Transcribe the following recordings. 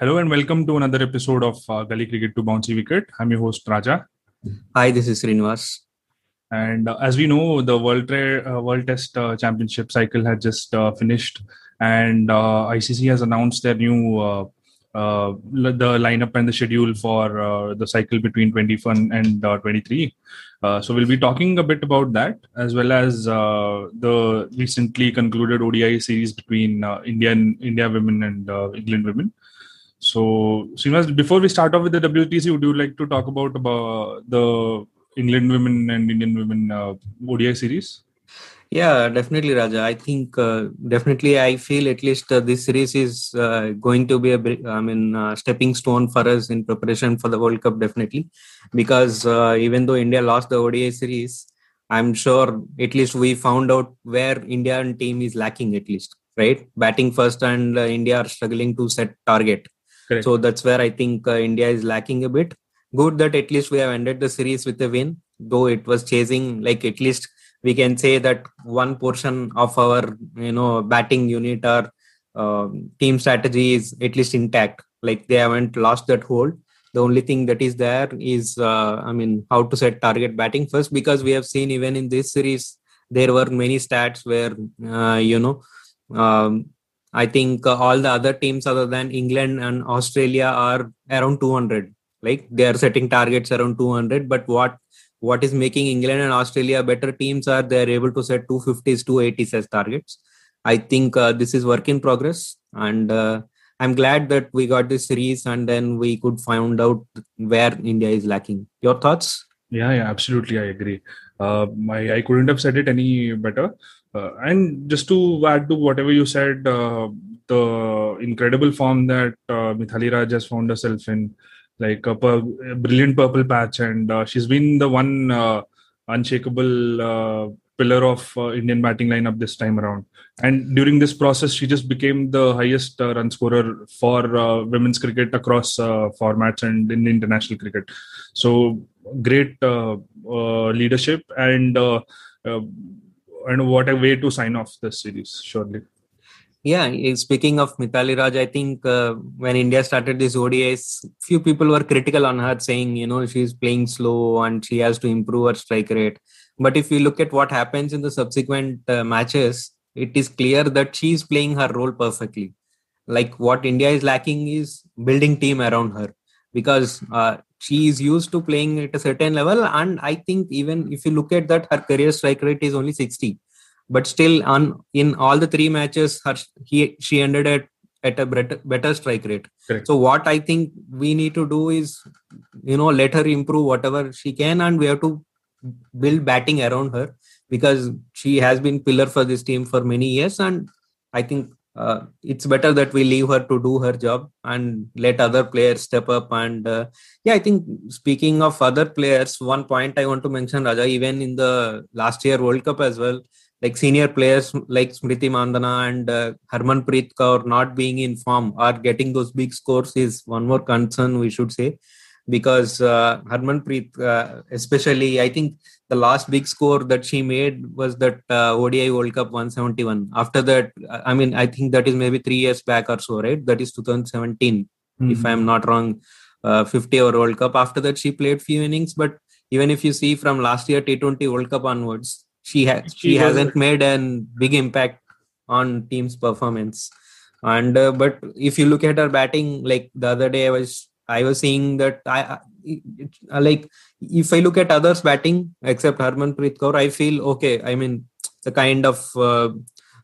Hello and welcome to another episode of uh, Gully Cricket to Bouncy Wicket. I'm your host Raja. Hi, this is Srinivas. And uh, as we know, the World Tra- uh, World Test uh, Championship cycle had just uh, finished, and uh, ICC has announced their new uh, uh, the lineup and the schedule for uh, the cycle between 21 and uh, 23. Uh, so we'll be talking a bit about that as well as uh, the recently concluded ODI series between uh, India India women and uh, England women. So, Srinivas, before we start off with the WTC, would you like to talk about about the England women and Indian women uh, ODI series? Yeah, definitely, Raja. I think uh, definitely I feel at least uh, this series is uh, going to be a I mean, uh, stepping stone for us in preparation for the World Cup, definitely. Because uh, even though India lost the ODI series, I'm sure at least we found out where Indian team is lacking at least, right? Batting first and uh, India are struggling to set target. Correct. So that's where I think uh, India is lacking a bit. Good that at least we have ended the series with a win, though it was chasing like at least we can say that one portion of our you know batting unit or um team strategy is at least intact like they haven't lost that hold the only thing that is there is uh, i mean how to set target batting first because we have seen even in this series there were many stats where uh, you know um, i think uh, all the other teams other than england and australia are around 200 like they are setting targets around 200 but what what is making England and Australia better teams are they are able to set 250s, 280s as targets. I think uh, this is work in progress, and uh, I'm glad that we got this series and then we could find out where India is lacking. Your thoughts? Yeah, yeah, absolutely. I agree. Uh, my, I couldn't have said it any better. Uh, and just to add to whatever you said, uh, the incredible form that uh, Mithali Raj has found herself in, like a, a brilliant purple patch, and uh, she's been the one uh, unshakable uh, pillar of uh, Indian batting lineup this time around. And during this process, she just became the highest run scorer for women's cricket across formats and in international cricket. So great leadership and uh, and what a way to sign off the series. Surely. Yeah, eh, speaking of Mithali Raj, I think uh, when India started this ODIs, few people were critical on her, saying you know she's playing slow and she has to improve her strike rate. But if you look at what happens in the subsequent uh, matches, it is clear that she is playing her role perfectly. Like what India is lacking is building team around her because uh, she is used to playing at a certain level, and I think even if you look at that, her career strike rate is only 60 but still on in all the three matches her he she ended at at a better, better strike rate Correct. so what i think we need to do is you know let her improve whatever she can and we have to build batting around her because she has been pillar for this team for many years and i think uh, it's better that we leave her to do her job and let other players step up. And uh, yeah i think speaking of other players one point i want to mention raja even in the last year world cup as well like senior players like Smriti Mandhana and uh, Harmanpreet Kaur not being in form or getting those big scores is one more concern we should say because uh, Harmanpreet uh, especially I think the last big score that she made was that uh, ODI World Cup 171 after that I mean I think that is maybe 3 years back or so right? That is 2017 if Mhm. I'm not wrong. Uh, 50 over World Cup. After that she played few innings but even if you see from last year T20 World Cup onwards she has She she hasn't made a big impact on team's performance. And uh, but if you look at her batting like the other day i was i was seeing that i I- uh, like if i look at others batting except harmanpreet kaur i feel okay i mean the kind of uh,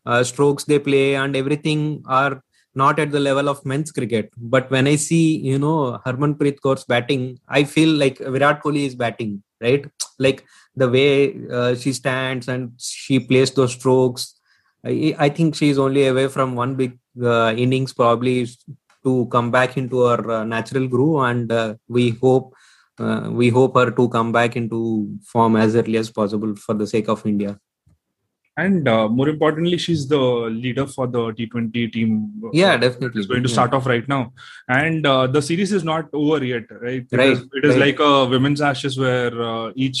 uh, strokes they play and everything are not at the level of men's cricket. But when i see you know harmanpreet kaur's batting i feel like virat kohli is batting right? Like the way uh, she stands and she plays those strokes I, I think she's only away from one big uh, innings probably to come back into her uh, natural groove and uh, we hope uh, we hope her to come back into form as early as possible for the sake of india And uh, more importantly, she's the leader for the T20 team. yeah definitely is going to Yeah. start off right now. And uh, the series is not over yet, right? It Right, is- it is right. like a women's ashes where uh, each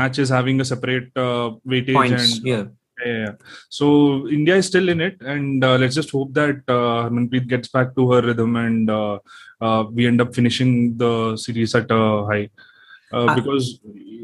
match is having a separate uh, weightage points and yeah Yeah, yeah. So India is still in it, and uh, let's just hope that uh, Harmanpreet gets back to her rhythm and uh, uh, we end up finishing the series at a high. Uh, Ah. because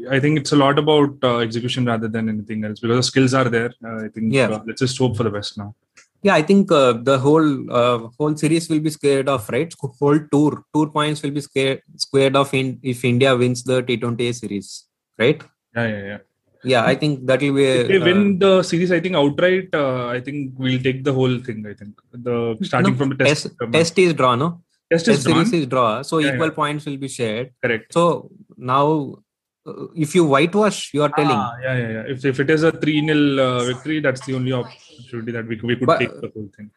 I think it's a lot about uh, execution rather than anything else. Because the skills are there. Uh, I think Yeah. let's just hope for the best now. Yeah, I think uh, the whole uh, whole series will be squared off, right? Whole tour tour points will be squared squared off in if India wins the T20 series, right? Yeah, yeah, yeah. Yeah, I think that will be. If they uh, win the series, I think outright. Uh, I think we'll take the whole thing. I think the starting No, from the test. test, test is draw, no? test is Test series drawn. is draw, so Yeah, equal yeah. points will be shared. Correct. So now, uh, if you whitewash, you are telling. Ah, yeah, yeah, yeah. If, if it is a 3 0 uh, victory, that's the only opportunity that we could, we could But- take the whole thing.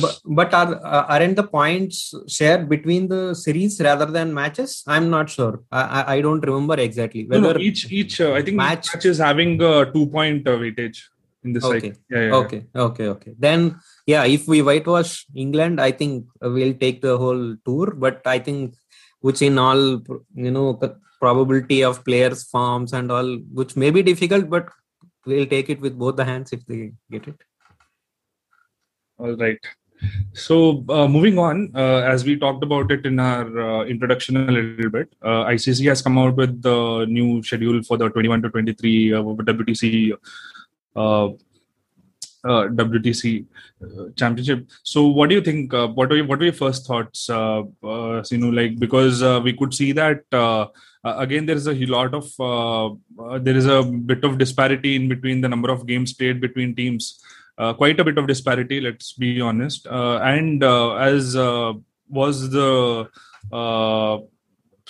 But but are uh, aren't the points shared between the series rather than matches? I'm not sure. I I, don't remember exactly whether. no, each, each uh, I think match- match, is having a two point uh, weightage in this Okay. cycle. Yeah, yeah, okay okay okay then yeah if we whitewash england i think we'll take the whole tour but i think which in all you know probability of players forms and all which may be difficult but we'll take it with both the hands if they get it. All right. So, uh, moving on, uh, as we talked about it in our uh, introduction a little bit, uh, ICC has come out with the new schedule for the 21 to 23 uh, WTC uh, WTC championship. So, what do you think? What are your, what are your first thoughts? You know, like because we could see that uh, again there is a lot of uh, uh, there is a bit of disparity in between the number of games played between teams. Uh, quite a bit of disparity, let's be honest. Uh, and uh, as was the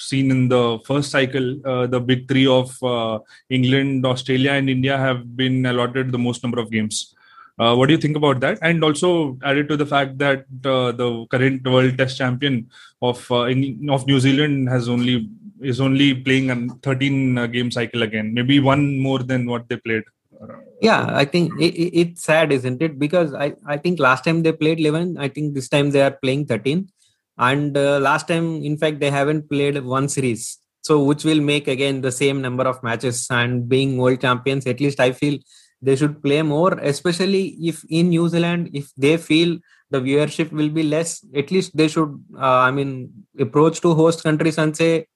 seen in the first cycle, uh, the big three of uh, England, Australia, and India have been allotted the most number of games. Uh, what do you think about that? And also added to the fact that the current world test champion of of New Zealand has only is only playing a 13 uh, game cycle again, maybe one more than what they played. Yeah i think it, it- it's sad isn't it? Because i i think last time they played 11 i think this time they are playing 13 and uh, last time in fact they haven't played one series. So which will make again the same number of matches. And being world champions at least i feel they should play more especially if in new zealand if they feel the viewership will be less at least they should uh, i mean approach to host countries and say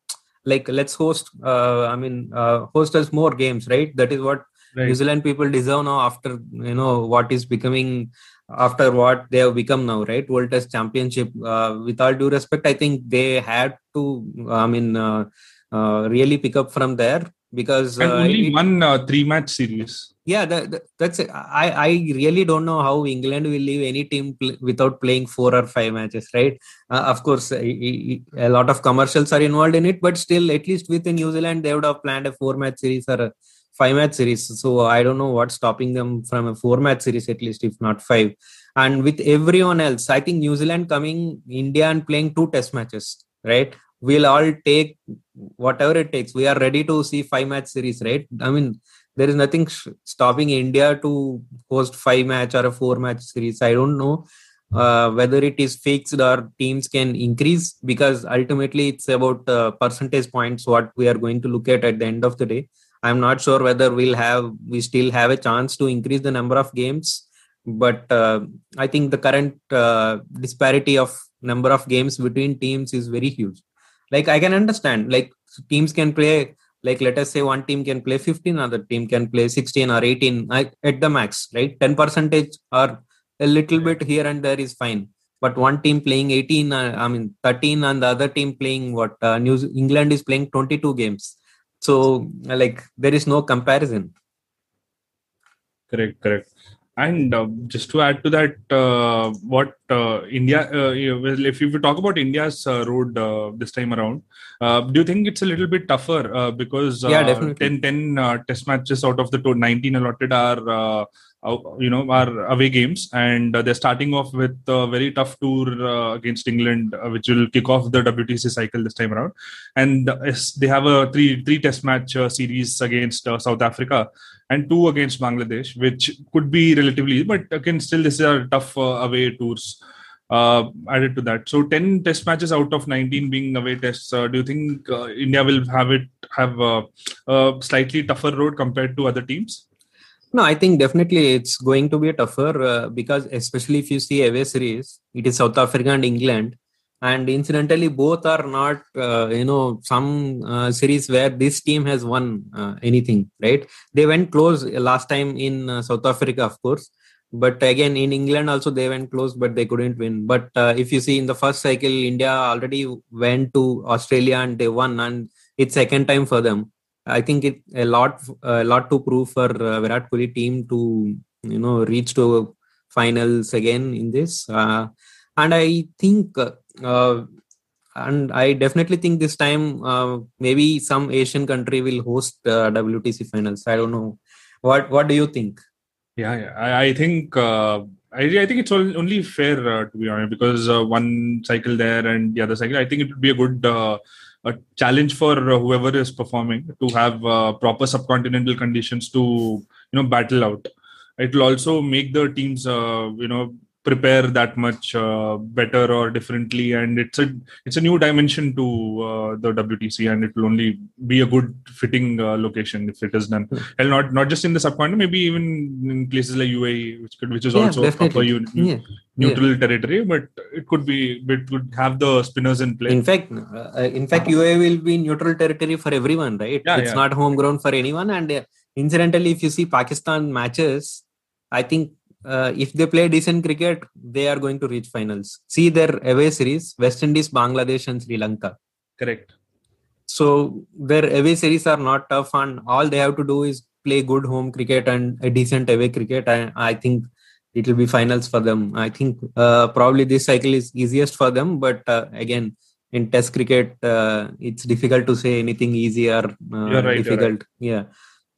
like let's host uh, i mean uh, host us more games right? That is what Right. New Zealand people deserve now after you know what is becoming after what they have become now, right? World Test Championship. Uh, with all due respect, I think they had to. I mean, uh, uh, really pick up from there because And uh, only it- one uh, three match series. yeah, that, that- that's it. I I really don't know how England will leave any team pl- without playing four or five matches, right? Uh, of course, a lot of commercials are involved in it, but still, at least with New Zealand, they would have planned a four match series or a five match series. So I don't know what's stopping them from a four match series, at least, if not five. And with everyone else, I think New Zealand coming India and playing two test matches, right? We'll all take whatever it takes. We are ready to see five match series, right? I mean, there is nothing sh- stopping India to host five match or a four match series. I don't know uh, whether it is fixed or teams can increase because ultimately it's about uh, percentage points what we are going to look at at the end of the day. I'm not sure whether we'll have we still have a chance to increase the number of games, but uh, I think the current uh, disparity of number of games between teams is very huge. Like I can understand, like teams can play like let us say one team can play 15 other team can play 16 or 18 at the max right? 10 percentage or a little bit here and there is fine. But one team playing 18 uh, i mean 13 and the other team playing what uh, new england is playing 22 games so like there is no comparison Correct, correct. And uh, just to add to that, uh, what uh, India, uh, you know, well, if you talk about India's uh, road uh, this time around, uh, do you think it's a little bit tougher uh, because uh, Yeah, definitely. 10, 10 uh, test matches out of the 19 allotted are, uh, you know, are away games, and uh, they're starting off with a very tough tour uh, against England, uh, which will kick off the WTC cycle this time around, and uh, they have a three three test match uh, series against uh, South Africa and two against Bangladesh, which could be relatively, but again, still this are tough uh, away tours. Uh, added to that, so ten test matches out of nineteen being away tests. Uh, do you think uh, India will have it have a, a slightly tougher road compared to other teams? No, I think definitely it's going to be tougher uh, because especially if you see away series, it is South Africa and England, and incidentally both are not uh, you know some uh, series where this team has won anything, right? They went close last time in South Africa, of course, but again in England also they went close, but they couldn't win. But uh, if you see in the first cycle, India already went to Australia and they won, and it's second time for them I think it a lot a lot to prove for uh, Virat Kohli team to you know reach to finals again in this. Uh, and I think uh, and I definitely think this time uh, maybe some Asian country will host uh, WTC finals. I don't know. What what do you think? Yeah. I, I think uh, I, I think it's only fair uh, to be honest because uh, one cycle there and the other cycle. I think it would be a good uh, a challenge for whoever is performing to have uh, proper subcontinental conditions to you know battle out it will also make the teams uh, you know prepare that much uh, better or differently and it's a it's a new dimension to uh, the WTC and it will only be a good fitting uh, location if it is done hmm. and not not just in the subcontinent maybe even in places like UAE which could which is yeah, also proper un- yeah. neutral yeah. territory but it could be it could have the spinners in play in fact uh, in fact UAE will be neutral territory for everyone right yeah, it's not home ground for anyone and uh, incidentally if you see Pakistan matches I think uh, if they play decent cricket, they are going to reach finals. See their away series: West Indies, Bangladesh, and Sri Lanka. Correct. So their away series are not tough, and all they have to do is play good home cricket and a decent away cricket. And I think it will be finals for them. I think uh, probably this cycle is easiest for them, but uh, again, in Test cricket, uh, it's difficult to say anything easy or uh, right, difficult. Right. Yeah.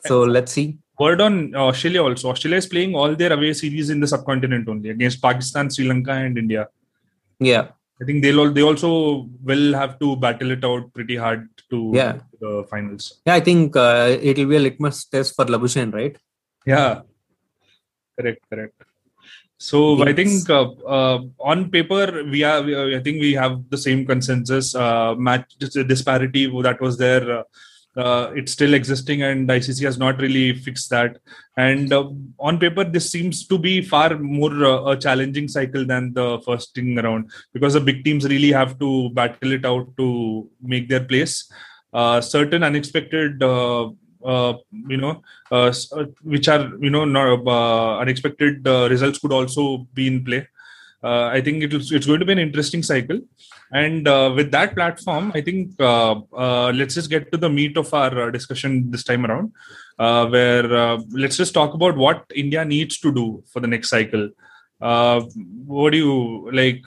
So let's see word on Australia also. Australia is playing all their away series in the subcontinent only against Pakistan, Sri Lanka, and India. Yeah. I think they'll all, they also will have to battle it out pretty hard to yeah. the finals. Yeah, I think uh, it will be a litmus test for Labuschagne, right? Yeah. Correct, correct. So yes. I think uh, uh, on paper we are. I think we have the same consensus. Uh, match disparity that was there uh, it's still existing and ICC has not really fixed that. And uh, on paper, this seems to be far more uh, a challenging cycle than the first thing around because the big teams really have to battle it out to make their place. Uh, certain unexpected, uh, uh, you know, which are you know not, unexpected results could also be in play. I think it's it's going to be an interesting cycle. And uh, with that platform, I think uh, uh, let's just get to the meat of our uh, discussion this time around, uh, where uh, let's just talk about what India needs to do for the next cycle. what do you like?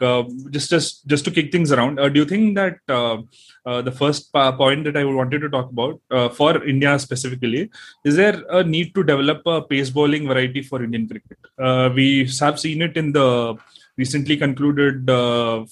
just just just to kick things around, do you think that the first point that I wanted to talk about for India specifically is there a need to develop a pace bowling variety for Indian cricket? we have seen it in the recently concluded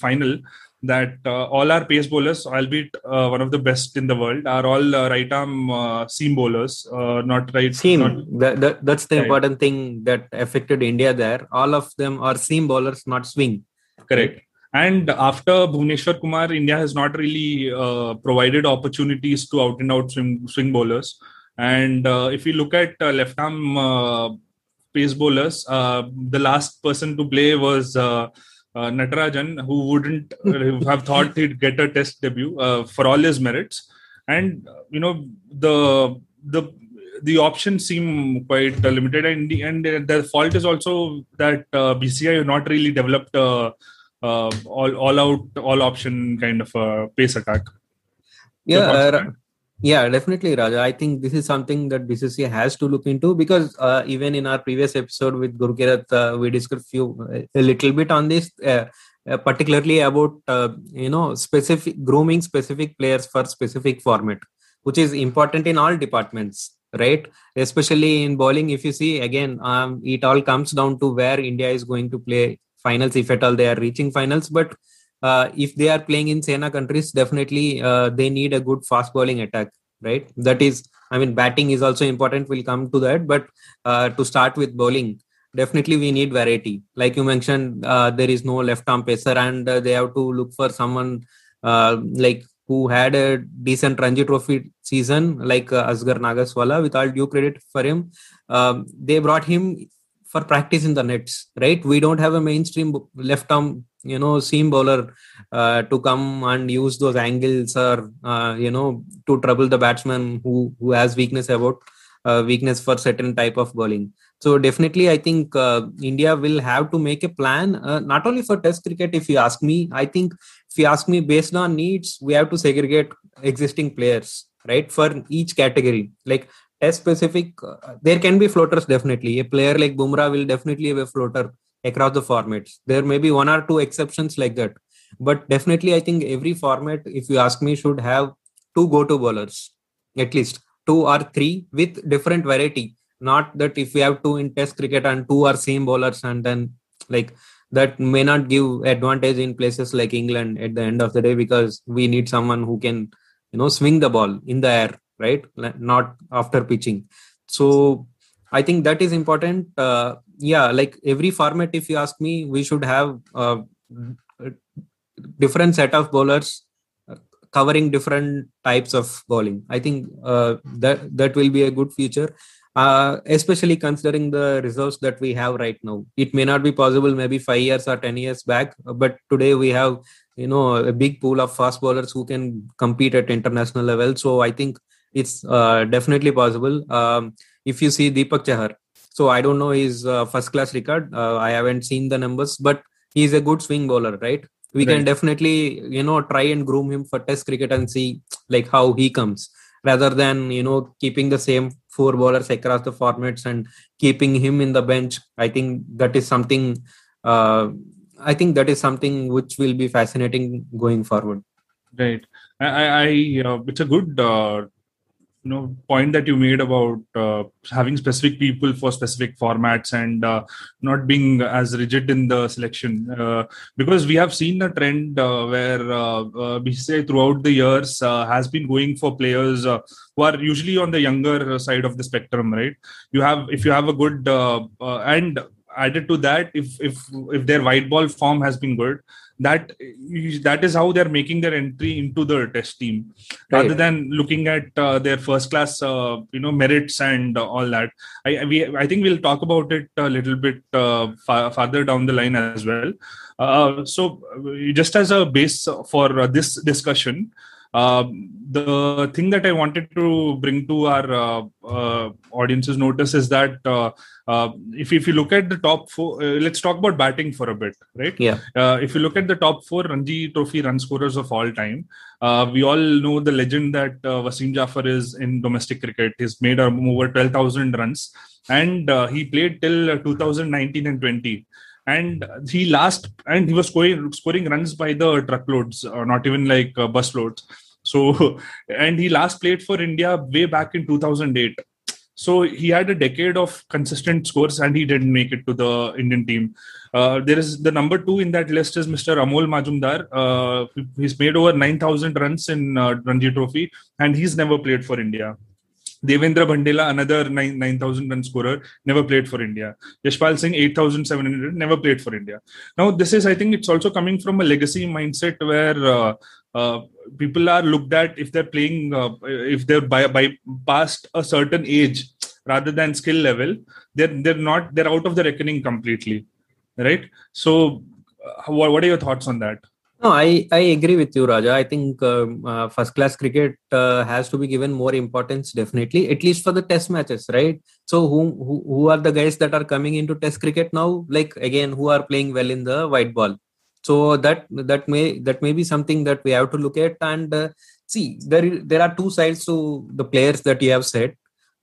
final that uh, all our pace bowlers, albeit uh, one of the best in the world, are all uh, right arm uh, seam bowlers, uh, not right. Seam. Not, that, that, that's the right. important thing that affected India there. All of them are seam bowlers, not swing. Correct. And after Bhuvneshwar Kumar, India has not really uh, provided opportunities to out and out swing, swing bowlers. And if you look at left arm pace bowlers, the last person to play was uh, Natarajan, who wouldn't uh, have thought he'd get a test debut uh, for all his merits. And, uh, you know, the the the options seem quite uh, limited. And the, and the fault is also that uh, BCI not really developed a all, all out, all option kind of a pace attack. Yeah, yeah, definitely, Raja. I think this is something that BCCI has to look into because uh, even in our previous episode with Gurukirat, uh, we discussed few a little bit on this, uh, uh particularly about uh, you know specific grooming specific players for specific format, which is important in all departments, right? Especially in bowling, if you see again, um, it all comes down to where India is going to play finals, if at all they are reaching finals, but uh, if they are playing in Sena countries, definitely uh, they need a good fast bowling attack, right? That is, I mean, batting is also important. We'll come to that, but uh, to start with bowling, definitely we need variety. Like you mentioned, uh, there is no left arm pacer, and uh, they have to look for someone uh, like who had a decent Ranji Trophy season, like Asghar Nagwaswalla, with all due credit for him. Um, they brought him for practice in the nets, right? We don't have a mainstream left arm, you know, seam bowler uh, to come and use those angles or, uh, you know, to trouble the batsman who, who has weakness about uh, weakness for certain type of bowling. So definitely, I think uh, India will have to make a plan, uh, not only for Test cricket. If you ask me, I think if you ask me, based on needs, we have to segregate existing players, right, for each category. Like Test specific, uh, there can be floaters definitely. A player like Bumrah will definitely have a floater across the formats. There may be one or two exceptions like that, but definitely, I think every format, if you ask me, should have two go-to bowlers at least two or three with different variety not that if we have two in test cricket and two are same bowlers and then like that may not give advantage in places like england at the end of the day because we need someone who can you know swing the ball in the air right? Not after pitching. So i think that is important. Uh, yeah like every format if you ask me we should have a different set of bowlers uh, covering different types of bowling. I think uh, that that will be a good future. Uh, especially considering the reserves that we have right now. It may not be possible maybe five years or 10 years back, but today we have, you know, a big pool of fast bowlers who can compete at international level. So I think it's uh, definitely possible. Um, if you see Deepak Chahar, so I don't know his uh, first class record. Uh, I haven't seen the numbers, but he's a good swing bowler, right? We right. can definitely, you know, try and groom him for test cricket and see like how he comes rather than, you know, keeping the same four bowlers across the formats and keeping him in the bench i think that is something uh, i think that is something which will be fascinating going forward right i i uh, it's a good uh, you know point that you made about uh, having specific people for specific formats and uh, not being as rigid in the selection. Uh, because we have seen a trend uh, where uh, uh, BCCI throughout the years has been going for players who are usually on the younger side of the spectrum right? You have if you have a good and added to that if if if their white ball form has been good that that is how they're making their entry into the test team. Rather right. than looking at uh, their first class uh, you know merits and uh, all that. I we, i think we'll talk about it a little bit uh, far, farther down the line as well. Uh, so just as a base for uh, this discussion um, the thing that I wanted to bring to our uh, uh, audience's notice is that uh, uh if, if you look at the top four, uh, let's talk about batting for a bit, right? Yeah. Uh, if you look at the top four Ranji Trophy run scorers of all time, we all know the legend that Wasim Jaffer is in domestic cricket. He's made over 12,000 runs and he played till 2019 and 20 and he last and he was scoring scoring runs by the truckloads or not even like uh, bus loads so and he last played for india way back in 2008 so he had a decade of consistent scores and he didn't make it to the indian team uh, there is the number two in that list is mr amol muzumdar uh, he's made over 9000 runs in uh, ranji trophy and he's never played for india Devendra Bundela, another 9,000 run scorer, never played for India. Yashpal Singh, 8,700, never played for India. Now, this is, I think, it's also coming from a legacy mindset where uh, people are looked at if they're playing, uh, if they're by, by past a certain age rather than skill level, they're they're not they're out of the reckoning completely, right? So, uh, what, what are your thoughts on that? No, I, I agree with you, Raja. I think um, uh, first class cricket uh, has to be given more importance, definitely, at least for the test matches, right? So, who, who who are the guys that are coming into test cricket now? Like again, who are playing well in the white ball? So that that may that may be something that we have to look at and uh, see. There there are two sides to the players that you have said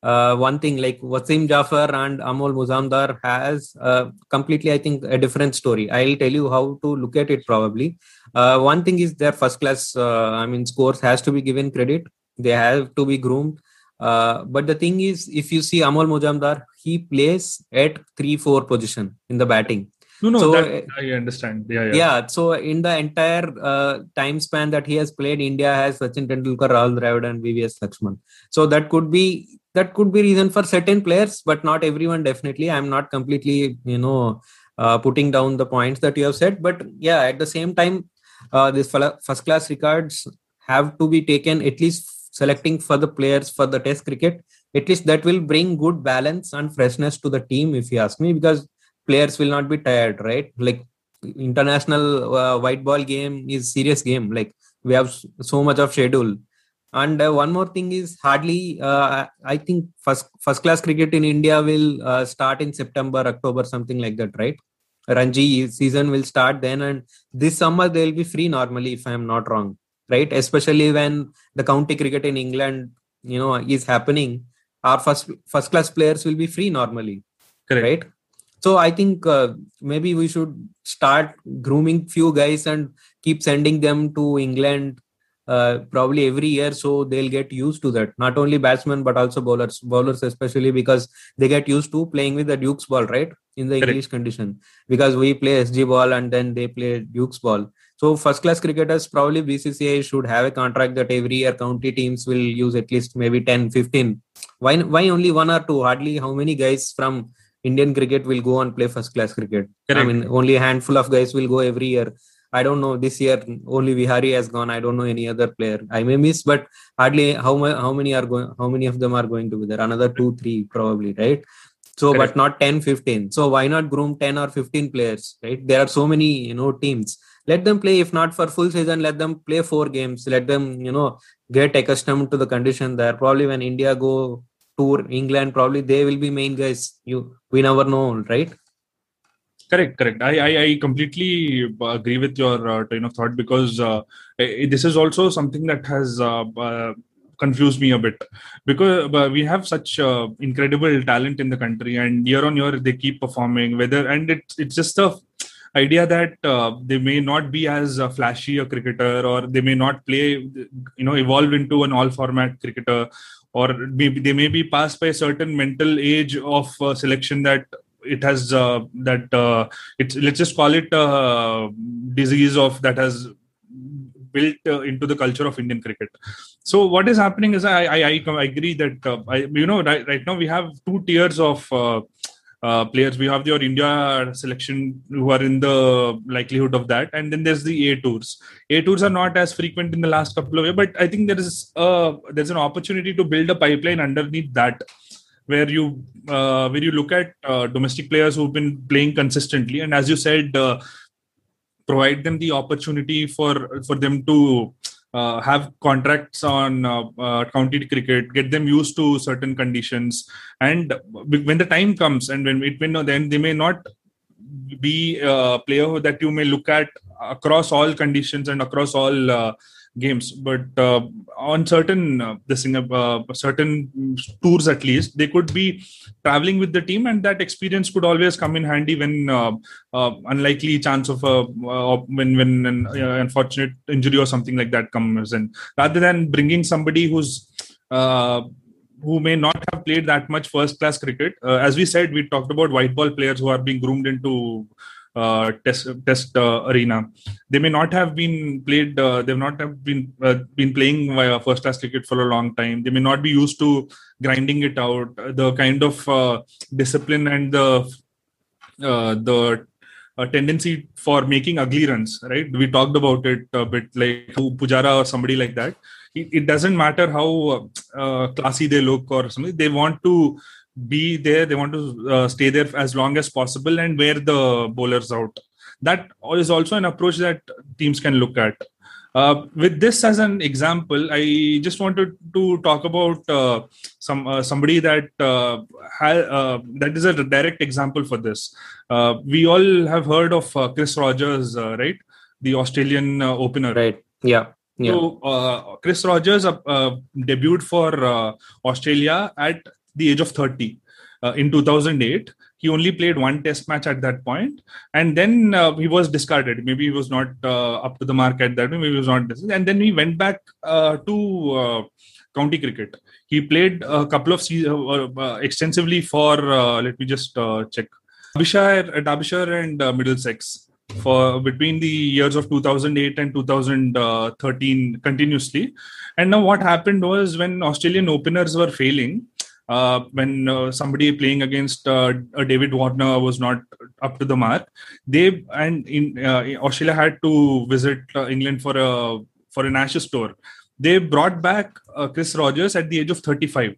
uh, one thing like Wasim Jaffer and Amol Muzumdar has uh, completely, I think, a different story. I'll tell you how to look at it probably. Uh, one thing is their first class, uh, I mean, scores has to be given credit. They have to be groomed. Uh, but the thing is, if you see Amol Muzumdar, he plays at 3 4 position in the batting. No, no, so, that, I understand. Yeah, yeah. Yeah. So in the entire uh, time span that he has played, India has Sachin Tendulkar, Rahul Dravid, and VVS Laxman. So that could be that could be reason for certain players but not everyone definitely i'm not completely you know uh, putting down the points that you have said but yeah at the same time uh, this first class records have to be taken at least selecting for the players for the test cricket at least that will bring good balance and freshness to the team if you ask me because players will not be tired right? Like international uh, white ball game is serious game. Like we have so much of schedule. And uh, one more thing is hardly uh, i think first first class cricket in india will uh, start in september october something like that right? Ranji season will start then and this summer they'll be free normally if i am not wrong right? Especially when the county cricket in england you know is happening our first first class players will be free normally Correct. right so i think uh, maybe we should start grooming few guys and keep sending them to england uh, probably every year so they'll get used to that. Not only batsmen but also bowlers bowlers especially because they get used to playing with the duke's ball right? In the Correct. english condition. Because we play sg ball and then they play duke's ball. So first class cricketers probably bcci should have a contract that every year county teams will use at least maybe 10 15 why why only one or two? Hardly how many guys from indian cricket will go and play first class cricket Correct. i mean only a handful of guys will go every year I don't know this year only Vihari has gone. I don't know any other player. I may miss, but hardly how how many are going how many of them are going to be there? Another two, three probably, right? So Correct. but not 10, 15. So why not groom 10 or 15 players? Right? There are so many, you know, teams. Let them play, if not for full season, let them play four games. Let them, you know, get accustomed to the condition there. Probably when India go tour England, probably they will be main guys. You we never know, right? correct correct i i, I completely agree with your uh, train of thought because uh, this is also something that has uh, uh confused me a bit because uh, we have such uh, incredible talent in the country and year on year they keep performing whether and it's it's just a idea that they may not be as flashy a cricketer or they may not play you know evolve into an all format cricketer or maybe they may be passed by a certain mental age of selection that it has uh, that uh, it's let's just call it a disease of that has built uh, into the culture of Indian cricket. So what is happening is I I, I agree that uh, I, you know right, right now we have two tiers of uh, uh, players. We have your India selection who are in the likelihood of that, and then there's the A tours. A tours are not as frequent in the last couple of years, but I think there is uh, there's an opportunity to build a pipeline underneath that where you uh, where you look at uh, domestic players who've been playing consistently, and as you said, uh, provide them the opportunity for for them to uh, have contracts on uh, uh, county cricket, get them used to certain conditions, and when the time comes, and when it when then they may not be a player that you may look at across all conditions and across all games. But uh, on certain uh, this uh, certain tours at least they could be traveling with the team and that experience could always come in handy when uh, uh unlikely chance of a uh, when when an uh, unfortunate injury or something like that comes in. Rather than bringing somebody who's who may not have played that much first class cricket as we said we talked about white ball players who are being groomed into uh, test test uh, arena. They may not have been played. Uh, they've not have been uh, been playing first class cricket for a long time. They may not be used to grinding it out. The kind of uh, discipline and the uh, the tendency for making ugly runs. Right? We talked about it a bit, like Pujara or somebody like that. It, doesn't matter how classy they look or something. They want to be there. They want to uh, stay there as long as possible and wear the bowlers out. That is also an approach that teams can look at. Uh, with this as an example i just wanted to talk about uh, some uh, somebody that uh, ha- uh, that is a direct example for this. We all have heard of chris rogers right? The australian opener. Right. Yeah yeah. So Chris Rogers debuted for Australia at the age of 30 uh, in 2008 he only played one test match at that point and then uh, he was discarded. Maybe he was not uh, up to the mark at that maybe he was not and then he went back uh, to uh, county cricket. He played a couple of seasons uh, extensively for let me just check. Derbyshire, Derbyshire and Middlesex for between the years of 2008 and 2013 continuously and now what happened was when australian openers were failing uh, when uh, somebody playing against uh, David Warner was not up to the mark. They and in uh, Australia had to visit uh, England for a for an Ashes tour. They brought back uh, Chris Rogers at the age of 35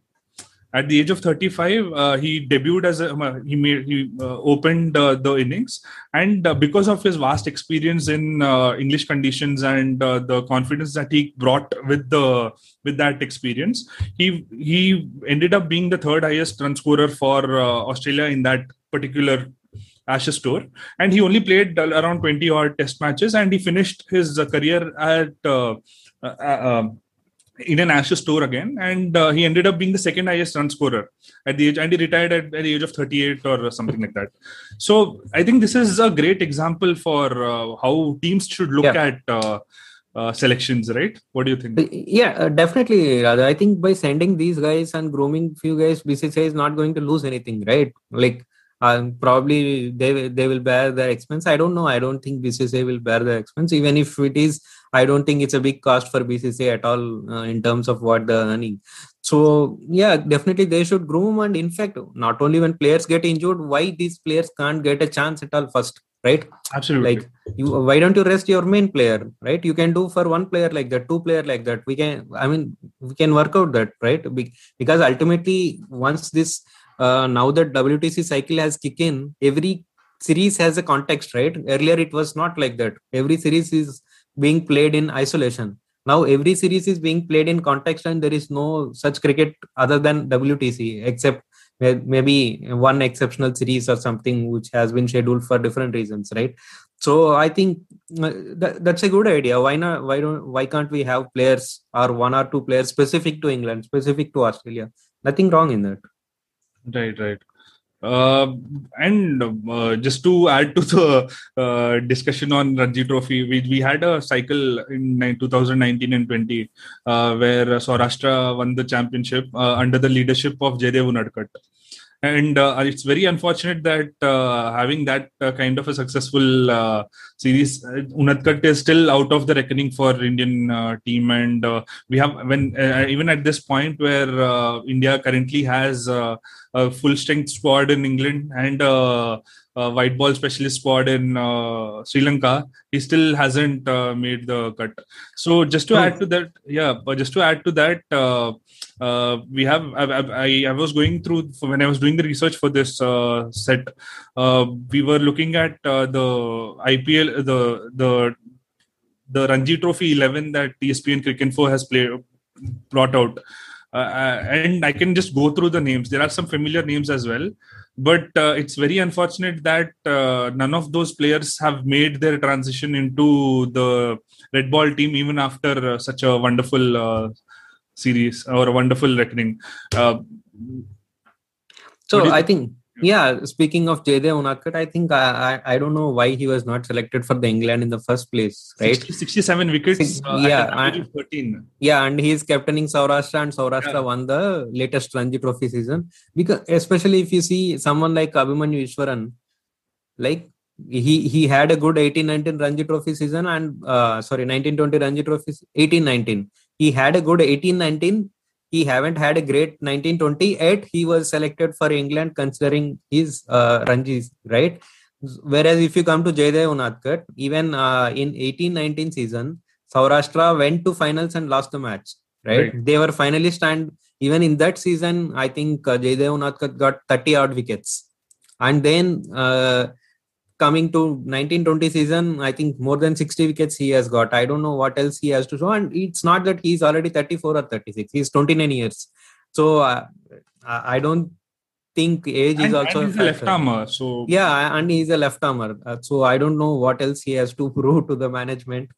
at the age of 35 uh, he debuted as a uh, he made he uh, opened uh, the innings. And uh, because of his vast experience in uh, english conditions and the confidence that he brought with the with that experience he he ended up being the third highest run scorer for australia in that particular Ashes tour, and he only played around 20 odd test matches, and he finished his career at in an Ashes tour again, and uh, he ended up being the second highest run scorer at the age, and he retired at, at, the age of 38 or something like that. So I think this is a great example for uh, how teams should look yeah. at uh, uh selections, right? What do you think? Yeah, uh, definitely. Raja. I think by sending these guys and grooming few guys, BCCI is not going to lose anything, right? Like um, probably they they will bear the expense. I don't know. I don't think BCCI will bear the expense, even if it is I don't think it's a big cost for BCCI at all uh, in terms of what the earning. So yeah, definitely they should groom. And in fact, not only when players get injured, why these players can't get a chance at all first, right? Absolutely. Like you, why don't you rest your main player, right? You can do for one player like that, two player like that. We can, I mean, we can work out that, right? Because ultimately, once this uh, now that WTC cycle has kicked in, every series has a context, right? Earlier it was not like that. Every series is being played in isolation. Now every series is being played in context, and there is no such cricket other than WTC, except maybe one exceptional series or something which has been scheduled for different reasons, right? So I think uh, that, that's a good idea. Why not? Why don't? Why can't we have players or one or two players specific to England, specific to Australia? Nothing wrong in that. Right, right. Uh, and uh, just to add to the uh, discussion on Ranji Trophy, we, we had a cycle in 2019 and 20 uh, where Saurashtra won the championship uh, under the leadership of Jaydev Unadkat and uh, it's very unfortunate that uh, having that uh, kind of a successful uh, series uh, Unadkat is still out of the reckoning for indian uh, team. And we have when even at this point where india currently has a full strength squad in england and uh, white ball specialist squad in uh, Sri Lanka, he still hasn't uh, made the cut. So just to oh. add to that, yeah, but just to add to that, uh, uh, we have I, I, I, was going through when I was doing the research for this uh, set. we were looking at the IPL, the the the Ranji Trophy 11 that ESPN Cricket Info has played brought out. And I can just go through the names. There are some familiar names as well but uh, it's very unfortunate that uh, none of those players have made their transition into the red ball team even after uh, such a wonderful uh, series or a wonderful reckoning uh, so i think yeah, speaking of Jaydev Unadkat, I think I, I, I don't know why he was not selected for the England in the first place, right? 60, 67 wickets. Uh, yeah, and, 13. Yeah, and he's captaining Saurashtra, and Saurashtra yeah. won the latest Ranji Trophy season. Because especially if you see someone like Abhimanyu Easwaran, like he he had a good 18-19 Ranji Trophy season and uh, sorry 19-20 Ranji Trophy 18-19. He had a good 18-19 he haven't had a great 1928 he was selected for england considering his uh, ranjis right? Whereas if you come to jaydev unadkat even uh, in 1819 season saurashtra went to finals and lost the match right, right. they were finalists and even in that season i think uh, jaydev unadkat got 30 odd wickets. And then uh, coming to 1920 season, I think more than 60 wickets he has got. I don't know what else he has to show. And it's not that he's already 34 or 36. He's 29 years. So uh, I don't think age and, is also and he's a, left armer. So yeah, and he's a left armer. Uh, so I don't know what else he has to prove to the management.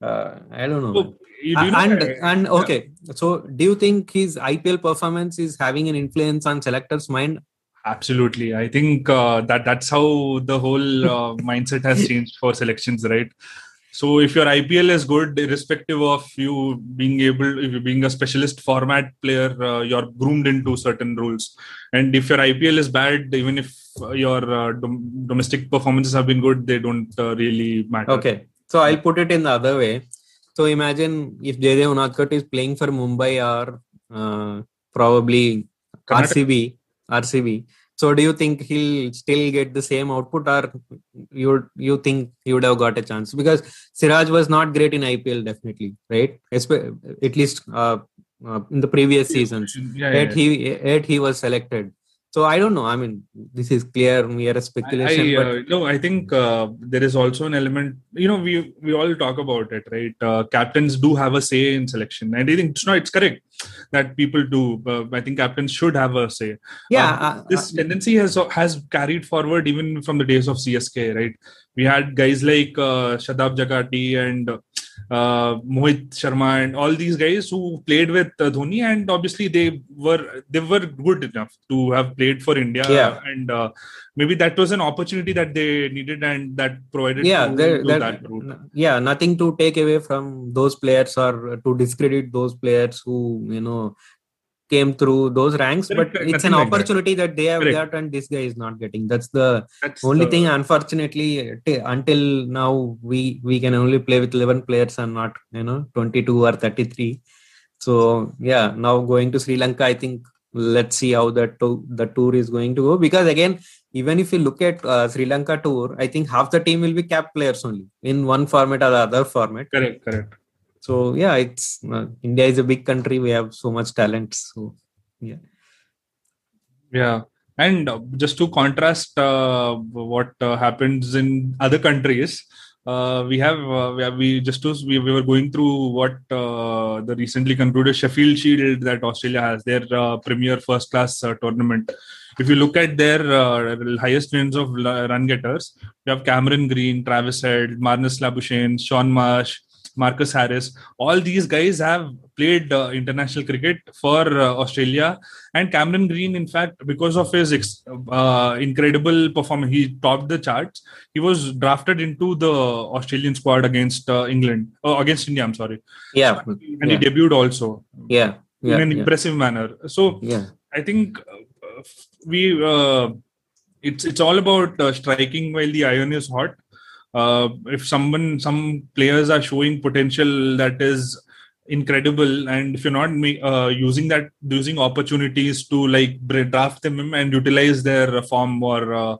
Uh, I don't know. So, you, you know and and okay, so do you think his IPL performance is having an influence on selectors' mind? Absolutely, I think uh, that that's how the whole uh, mindset has changed for selections, right? So if your IPL is good, irrespective of you being able, if you being a specialist format player, uh, you're groomed into certain rules. And if your IPL is bad, even if your uh, dom- domestic performances have been good, they don't uh, really matter. Okay, so I'll put it in the other way. So imagine if Jaydev Unadkat is playing for Mumbai or uh, probably Karnataka. RCB RCB, So do you think he'll still get the same output, or you you think he would have got a chance? Because Siraj was not great in IPL, definitely, right? At least uh, uh, in the previous seasons. Yeah, yeah, yet he yet he was selected so i don't know. I mean this is clear. Mere speculation I, but... uh, no i think uh, there is also an element you know we we all talk about it right? Uh, captains do have a say in selection. And i think it's not it's correct that people do uh, i think captains should have a say. Yeah um, uh, this uh, tendency has has carried forward even from the days of csk right? We had guys like shadab jakati and uh, Mohit Sharma and all these guys who played with uh, Dhoni, and obviously they were they were good enough to have played for India, yeah. and uh, maybe that was an opportunity that they needed, and that provided yeah, to, there, to that yeah, nothing to take away from those players or to discredit those players who you know came through those ranks but it's an opportunity that. that. they have got and this guy is not getting. That's the that's only the... thing unfortunately until now we we can only play with 11 players and not you know 22 or 33 so yeah now going to sri lanka i think let's see how the to- the tour is going to go. Because again even if you look at uh, sri lanka tour i think half the team will be cap players only in one format or the other format. Correct correct so yeah it's uh, india is a big country. We have so much talent. So yeah. Yeah. And uh, just to contrast uh, what uh, happens in other countries uh, we have uh, we, have, we just to, we, we were going through what the recently concluded Sheffield Shield that Australia has their premier first class tournament. If you look at their uh, highest wins of run getters, you have Cameron Green, Travis Head, Marnus Labuschagne, Shaun Marsh, Marcus Harris. All these guys have played uh, international cricket for uh, Australia. And Cameron Green, in fact, because of his ex- uh, incredible performance, he topped the charts. He was drafted into the Australian squad against uh, England, uh, against India, I'm sorry. Yeah. And yeah. he debuted also. Yeah. yeah. In an yeah. impressive manner. So yeah. I think uh, we. it's it's all about striking while the iron is hot uh, if someone some players are showing potential that is incredible and if you're not uh, using that using opportunities to like draft them and utilize their form or uh,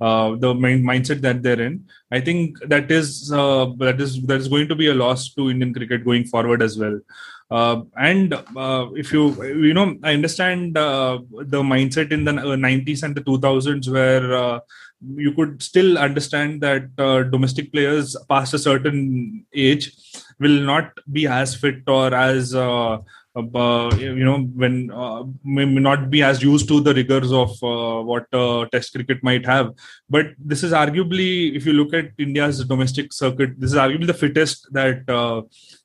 uh, the main mindset that they're in i think that is uh, that is that is going to be a loss to indian cricket going forward as well. Uh, and uh, if you you know i understand uh, the mindset in the 90s and the 2000s where uh, you could still understand that uh, domestic players past a certain age will not be as fit or as uh, uh, you know when uh, may not be as used to the rigors of uh, what test cricket might have. But this is arguably if you look at india's domestic circuit this is arguably the fittest that uh,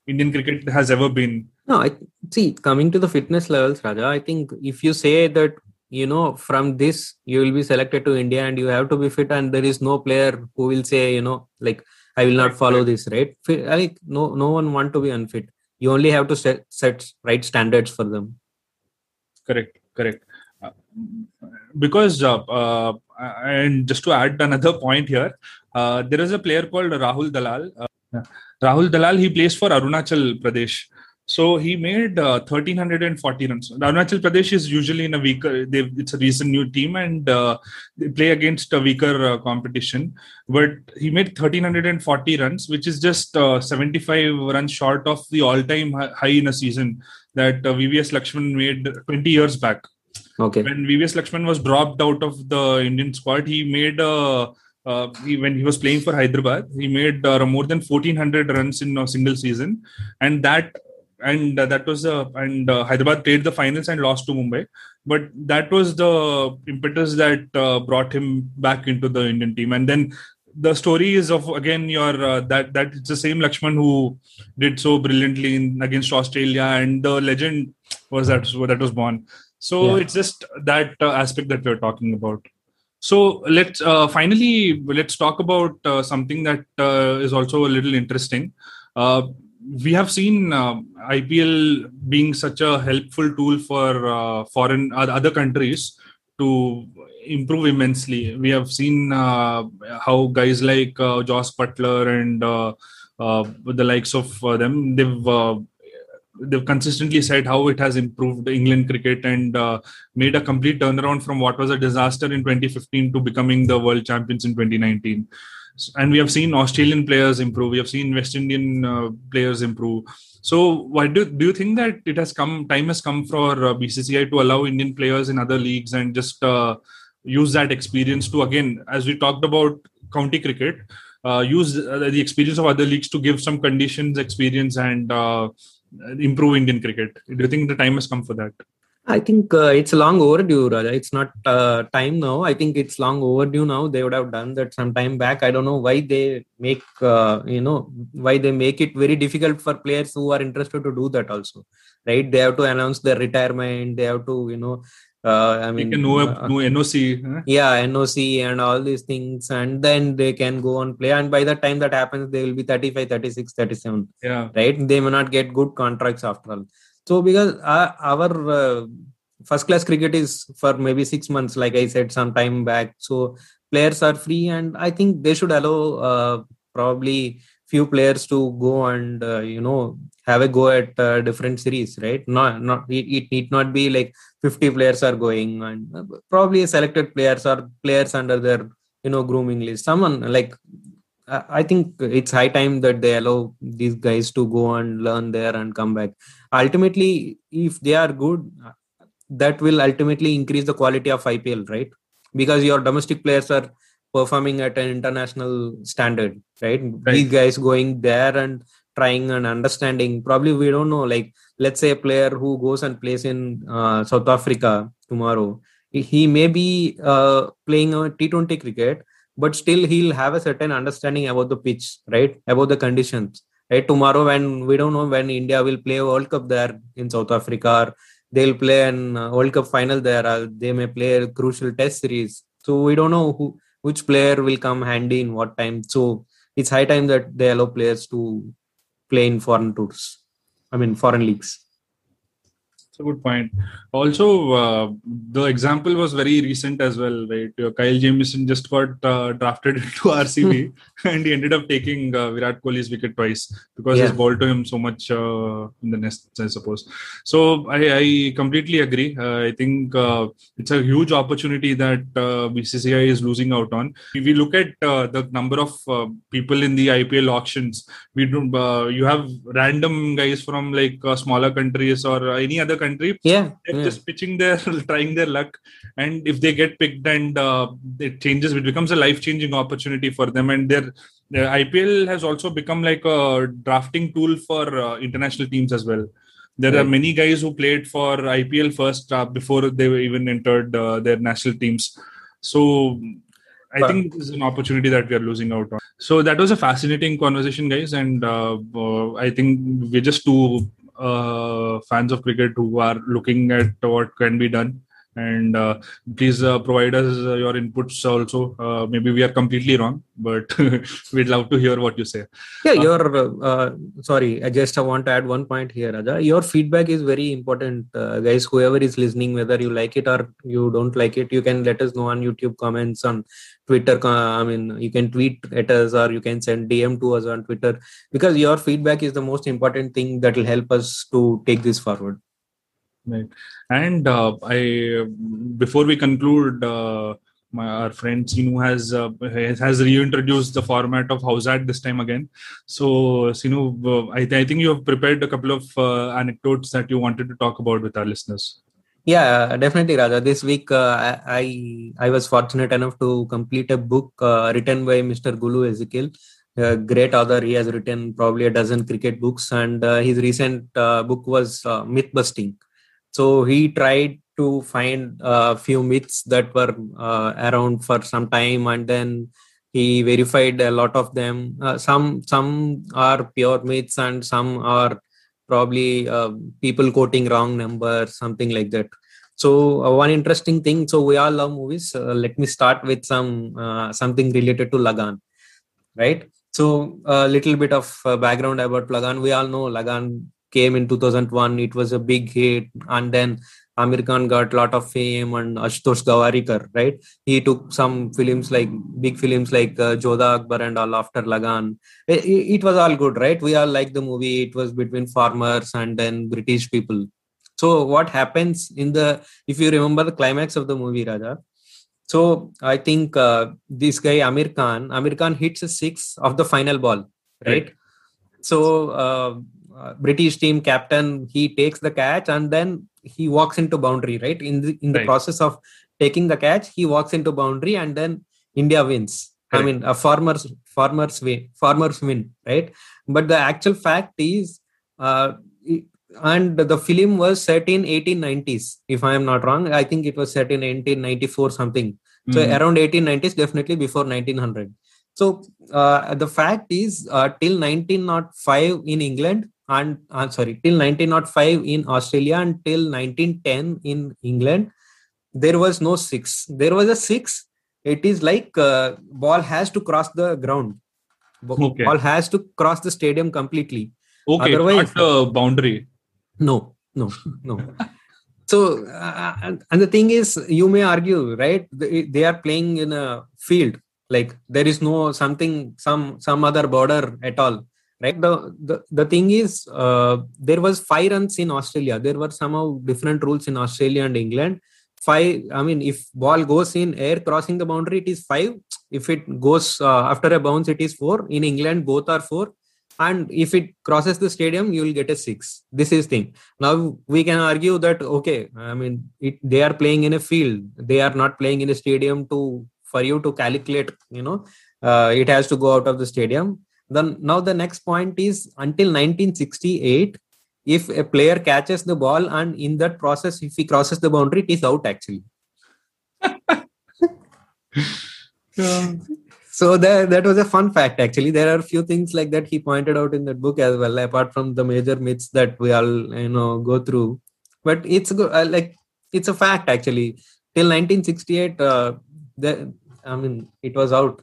indian cricket has ever been. No i see coming to the fitness levels raja i think if you say that you know from this you will be selected to india and you have to be fit and there is no player who will say you know like i will not follow this right? Like no no one want to be unfit. You only have to set, set right standards for them. Correct correct. Uh, because uh, uh, and just to add another point here uh, there is a player called rahul dalal. Uh, rahul dalal he plays for arunachal pradesh so he made uh, 1340 runs. Arunachal Pradesh is usually in a weaker, it's a recent new team and uh, they play against a weaker uh, competition. But he made 1340 runs, which is just uh, 75 runs short of the all time high in a season that uh, VVS Laxman made 20 years back. Okay. When VVS Laxman was dropped out of the Indian squad, he made a uh, he, when he was playing for Hyderabad, he made uh, more than 1400 runs in a single season, and that and uh, that was uh, and uh, Hyderabad played the finals and lost to Mumbai. But that was the impetus that uh, brought him back into the Indian team. And then the story is of again your uh, that that it's the same Laxman who did so brilliantly in, against Australia, and the legend was that that was born. So yeah. it's just that uh, aspect that we're talking about. So let's finally let's talk about something that is also a little interesting we have seen uh, IPL being such a helpful tool for uh, foreign uh, other countries to improve immensely. We have seen uh, how guys like uh, Jos Buttler and uh, the likes of them they've they've consistently said how it has improved England cricket and made a complete turnaround from what was a disaster in 2015 to becoming the world champions in 2019. And we have seen Australian players improve. We have seen West Indian uh, players improve. So, why do do you think that it has come? Time has come for uh, BCCI to allow Indian players in other leagues and just uh, use that experience to again, as we talked about county cricket, uh, use uh, the experience of other leagues to give some conditions, experience, and uh, improve Indian cricket. Do you think the time has come for that? I think uh, it's long overdue, Raja. It's not uh, time now. I think it's long overdue now. They would have done that some time back. I don't know why they make, uh, you know, why they make it very difficult for players who are interested to do that also, right? They have to announce their retirement. They have to, you know, uh, I mean, no, uh, no NOC. Huh? Yeah, NOC and all these things. And then they can go and play. And by the time that happens, they will be 35, 36, 37. Yeah. Right? They may not get good contracts after all. So because our, our uh, first class cricket is for maybe six months, like I said some time back. So players are free, and I think they should allow uh, probably few players to go and uh, you know have a go at uh, different series, right? Not not it, it need not be like 50 players are going, and uh, probably selected players or players under their you know grooming list. Someone like I think it's high time that they allow these guys to go and learn there and come back. Ultimately, if they are good, that will ultimately increase the quality of IPL, right? Because your domestic players are performing at an international standard, right? right? These guys going there and trying and understanding. Probably we don't know. Like, let's say a player who goes and plays in uh, South Africa tomorrow, he may be uh, playing a T20 cricket but still he'll have a certain understanding about the pitch right about the conditions right tomorrow when we don't know when india will play world cup there in south africa or they'll play an uh, world cup final there or they may play a crucial test series. So we don't know who which player will come handy in what time. So it's high time that they allow players to play in foreign tours i mean foreign leagues a good point. Also, uh, the example was very recent as well, right? Uh, Kyle Jamieson just got uh, drafted into RCB and he ended up taking uh, Virat Kohli's wicket twice because yeah. he's ball to him so much uh, in the nest, I suppose. So I, I completely agree. Uh, I think it's a huge opportunity that BCCI is losing out on. If we look at the number of people in the IPL auctions, we do, you have random guys from like smaller countries or any other country Yeah, they're yeah. just pitching their, trying their luck, and if they get picked and uh, it changes, it becomes a life-changing opportunity for them. And their, their IPL has also become like a drafting tool for uh, international teams as well. There right. are many guys who played for IPL first uh, before they even entered uh, their national teams. So I but, think this is an opportunity that we are losing out on. So that was a fascinating conversation, guys, and uh, uh, I think we're just too uh, fans of cricket who are looking at what can be done and uh, please uh, provide us uh, your inputs also. Uh, maybe we are completely wrong but we'd love to hear what you say. Yeah uh, your uh, sorry i just want to add one point here Raja. your feedback is very important guys. Whoever is listening whether you like it or you don't like it you can let us know on youtube comments on twitter i mean you can tweet at us or you can send dm to us on twitter because your feedback is the most important thing that will help us to take this forward Right. And uh, I before we conclude, uh, my our friend Sinu has uh, has reintroduced the format of Howzat this time again. So Sinu, uh, I, th- I think you have prepared a couple of uh, anecdotes that you wanted to talk about with our listeners. Yeah, definitely, Raja. This week, uh, I I was fortunate enough to complete a book written by Mr. Gulu Ezekiel. A great author. He has written probably a dozen cricket books, and his recent book was Myth Busting so he tried to find a few myths that were uh, around for some time, and then he verified a lot of them. Uh, some some are pure myths, and some are probably uh, people quoting wrong numbers, something like that. So uh, one interesting thing. So we all love movies. Uh, let me start with some uh, something related to Lagan, right? So a little bit of background about Lagan. We all know Lagan came in 2001 it was a big hit and then Aamir Khan got a lot of fame and Ashutosh Gowariker, right? He took some films like big films like uh, Jodha Akbar and all after Lagan. It, it, was all good, right? We all liked the movie. It was between farmers and then British people. So what happens in the, if you remember the climax of the movie, Raja, so I think uh, this guy Aamir Khan, Aamir Khan hits a six of the final ball, right? right. So uh, uh, British team captain he takes the catch and then he walks into boundary, right? In the in the right. process of taking the catch, he walks into boundary and then India wins. Right. I mean, a farmers farmers win, farmers win, right? But the actual fact is, uh, and the film was set in 1890s, if I am not wrong. I think it was set in 1894 something. So mm-hmm. around 1890s, definitely before 1900. So uh, the fact is, uh, till 1905 in England, and uh, sorry, till 1905 in Australia, until 1910 in England, there was no six. There was a six. It is like uh, ball has to cross the ground. Okay. Ball has to cross the stadium completely. Okay, Otherwise, not the boundary. No, no, no. so, uh, and the thing is, you may argue, right? They are playing in a field like there is no something some some other border at all right? The the, the thing is uh, there was five runs in australia. There were somehow different rules in australia and england. Five i mean if ball goes in air crossing the boundary it is five. If it goes uh, after a bounce it is four. In england both are four. And if it crosses the stadium you will get a six. This is thing. Now we can argue that okay i mean it, they are playing in a field. They are not playing in a stadium to for you to calculate you know uh, it has to go out of the stadium then now the next point is until 1968 if a player catches the ball and in that process if he crosses the boundary it is out actually. So that, that was a fun fact actually. There are a few things like that he pointed out in that book as well apart from the major myths that we all you know go through. But it's good uh, like it's a fact actually. Till 1968 uh, the, I mean, it was out.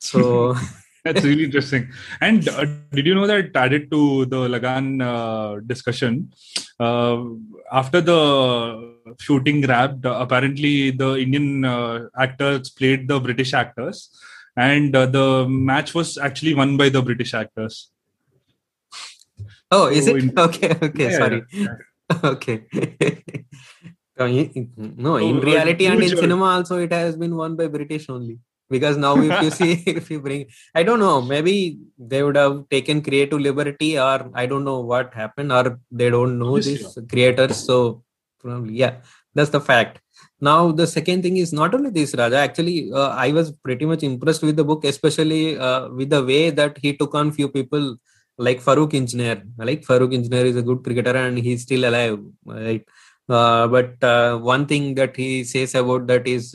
So that's really interesting. And uh, did you know that added to the Lagan uh, discussion, uh, after the shooting wrapped, apparently the Indian uh, actors played the British actors, and uh, the match was actually won by the British actors. Oh, is so it? In, okay, okay, yeah, sorry. Yeah. okay. no, in reality and in cinema also, it has been won by British only. Because now, if you see, if you bring, I don't know, maybe they would have taken creative liberty, or I don't know what happened, or they don't know these creators. So, probably, yeah, that's the fact. Now, the second thing is not only this, Raja. Actually, uh, I was pretty much impressed with the book, especially uh, with the way that he took on few people like Farokh Engineer. Like Farokh Engineer is a good cricketer and he's still alive. Right? Uh, but uh, one thing that he says about that is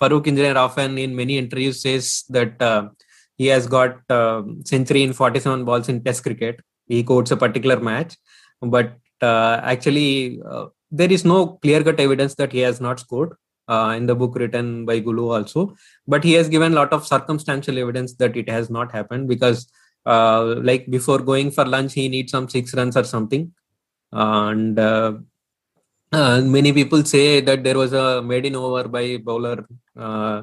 uh, Farokh Engineer often in many interviews says that uh, he has got uh, century in 47 balls in Test cricket. He quotes a particular match, but uh, actually there is no clear-cut evidence that he has not scored. in the book written by Gulu also, but he has given a lot of circumstantial evidence that it has not happened because, like before going for lunch, he needs some six runs or something, and uh, many people say that there was a maiden over by bowler uh,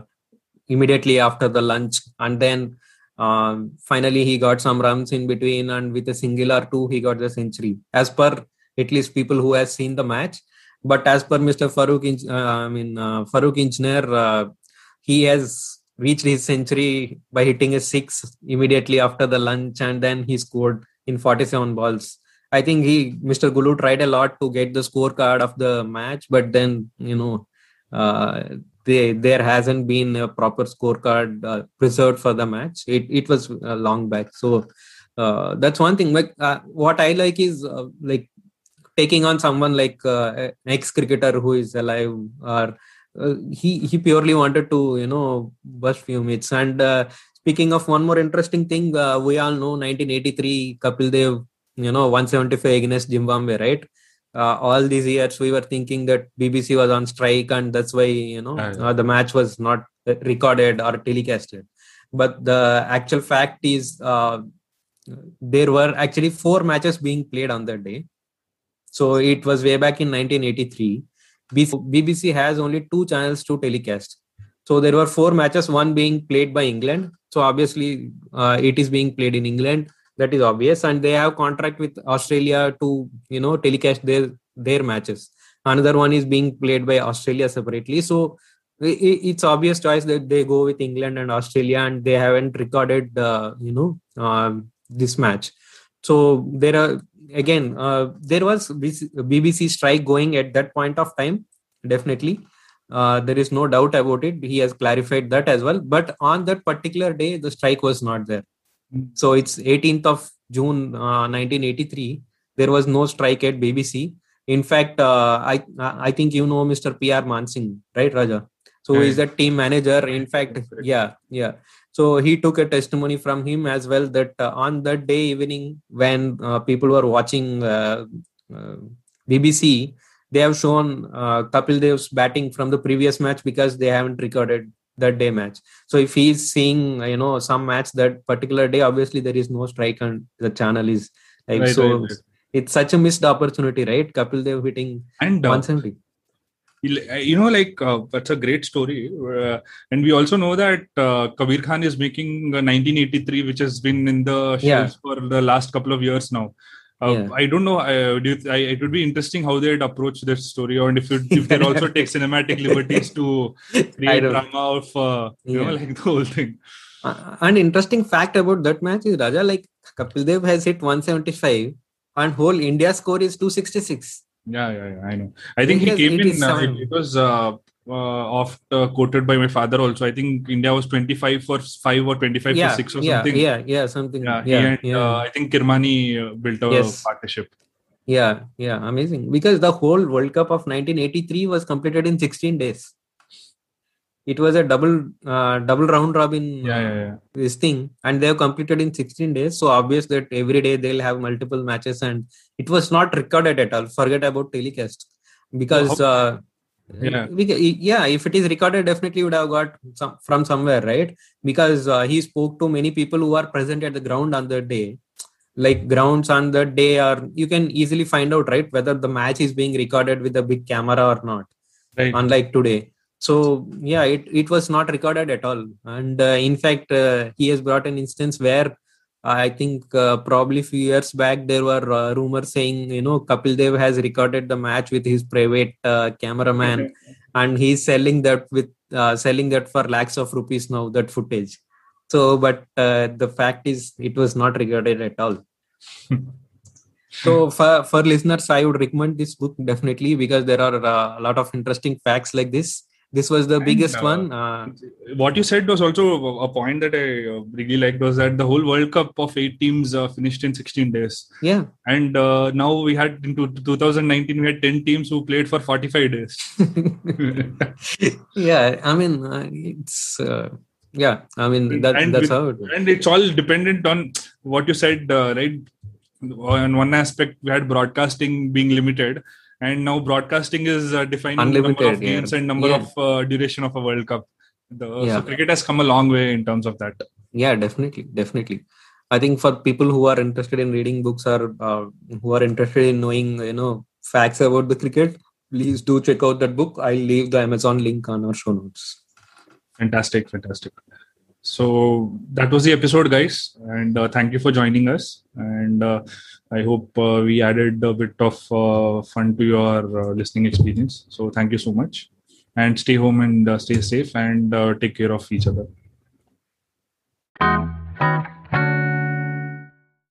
immediately after the lunch, and then uh, finally he got some runs in between, and with a single or two, he got the century. As per at least people who has seen the match, but as per Mr. Farooq, uh, I mean uh, Farokh Engineer, uh, he has reached his century by hitting a six immediately after the lunch, and then he scored in 47 balls I think he, Mr. Gulu, tried a lot to get the scorecard of the match, but then you know, uh, they, there hasn't been a proper scorecard uh, preserved for the match. It it was uh, long back, so uh, that's one thing. But uh, what I like is uh, like taking on someone like an ex cricketer who is alive, or he he purely wanted to you know bust few myths. And speaking of one more interesting thing, we all know 1983 Kapil Dev you know 175 against Zimbabwe, right? Uh, all these years we were thinking that BBC was on strike and that's why you know uh, the match was not recorded or telecasted. But the actual fact is uh, there were actually four matches being played on that day. So it was way back in 1983. BBC has only two channels to telecast. So there were four matches, one being played by England. So obviously, uh, it is being played in England. That is obvious, and they have contract with Australia to you know telecast their their matches. Another one is being played by Australia separately. So it's obvious choice that they go with England and Australia, and they haven't recorded uh, you know uh, this match. So there are again uh, there was BBC strike going at that point of time. Definitely, uh, there is no doubt about it. He has clarified that as well. But on that particular day, the strike was not there. So it's 18th of June, uh, 1983. There was no strike at BBC. In fact, uh, I I think you know Mr. P. R. Mansingh, right, Raja? So he's the team manager. In fact, yeah, yeah. So he took a testimony from him as well that uh, on that day evening when uh, people were watching uh, uh BBC, they have shown uh, Kapil Dev's batting from the previous match because they haven't recorded that day match. So if he's seeing you know some match that particular day, obviously there is no strike and the channel is like right, so. Right, right. It's such a missed opportunity, right? Kapil Dev hitting and uh, 170 you know like uh, that's a great story uh, and we also know that uh, kabir khan is making 1983 which has been in the yeah. for the last couple of years now uh, yeah. I don't know. Uh, do you, I, it would be interesting how they'd approach this story, or if, it, if they also take cinematic liberties to create drama of uh, you know like the whole thing. Uh, an interesting fact about that match is Raja, like Kapil Dev has hit 175, and whole India score is 266. Yeah, yeah, yeah, I know. I think he came in. Uh, it, was uh, uh, oft uh, quoted by my father also. I think India was 25 for 5 or 25 yeah, for 6 or yeah, something. Yeah, yeah, something. Yeah, yeah, and, yeah. Uh, I think Kirmani uh, built a yes. partnership. Yeah, yeah, amazing. Because the whole World Cup of 1983 was completed in 16 days it was a double uh, double round robin yeah, yeah, yeah. this thing and they have completed in 16 days so obvious that every day they'll have multiple matches and it was not recorded at all forget about telecast because uh, yeah. yeah if it is recorded definitely would have got some from somewhere right? Because uh, he spoke to many people who are present at the ground on the day. Like grounds on the day are you can easily find out right whether the match is being recorded with a big camera or not right. unlike today. So yeah it, it was not recorded at all. And uh, in fact uh, he has brought an instance where i think uh, probably a few years back there were uh, rumors saying you know kapil dev has recorded the match with his private uh, cameraman and he's selling that with uh, selling that for lakhs of rupees now that footage. So but the fact is it was not recorded at all. So for, for listeners i would recommend this book definitely because there are a lot of interesting facts like this this was the and, biggest uh, one uh, what you said was also a point that i uh, really liked was that the whole world cup of eight teams uh, finished in 16 days. Yeah. And uh, now we had into 2019 we had 10 teams who played for 45 days. Yeah i mean uh, it's yeah i mean that, that's with, how it and it's all dependent on what you said right? On one aspect we had broadcasting being limited and now broadcasting is uh, defining Unlimited, number of games yeah. and number yeah. of uh, duration of a World Cup. The, yeah. So cricket has come a long way in terms of that. Yeah, definitely, definitely. I think for people who are interested in reading books or uh, who are interested in knowing, you know, facts about the cricket, please do check out that book. I'll leave the Amazon link on our show notes. Fantastic, fantastic. So that was the episode, guys, and uh, thank you for joining us. And uh, I hope uh, we added a bit of uh, fun to your uh, listening experience. So thank you so much, and stay home and stay safe and take care of each other.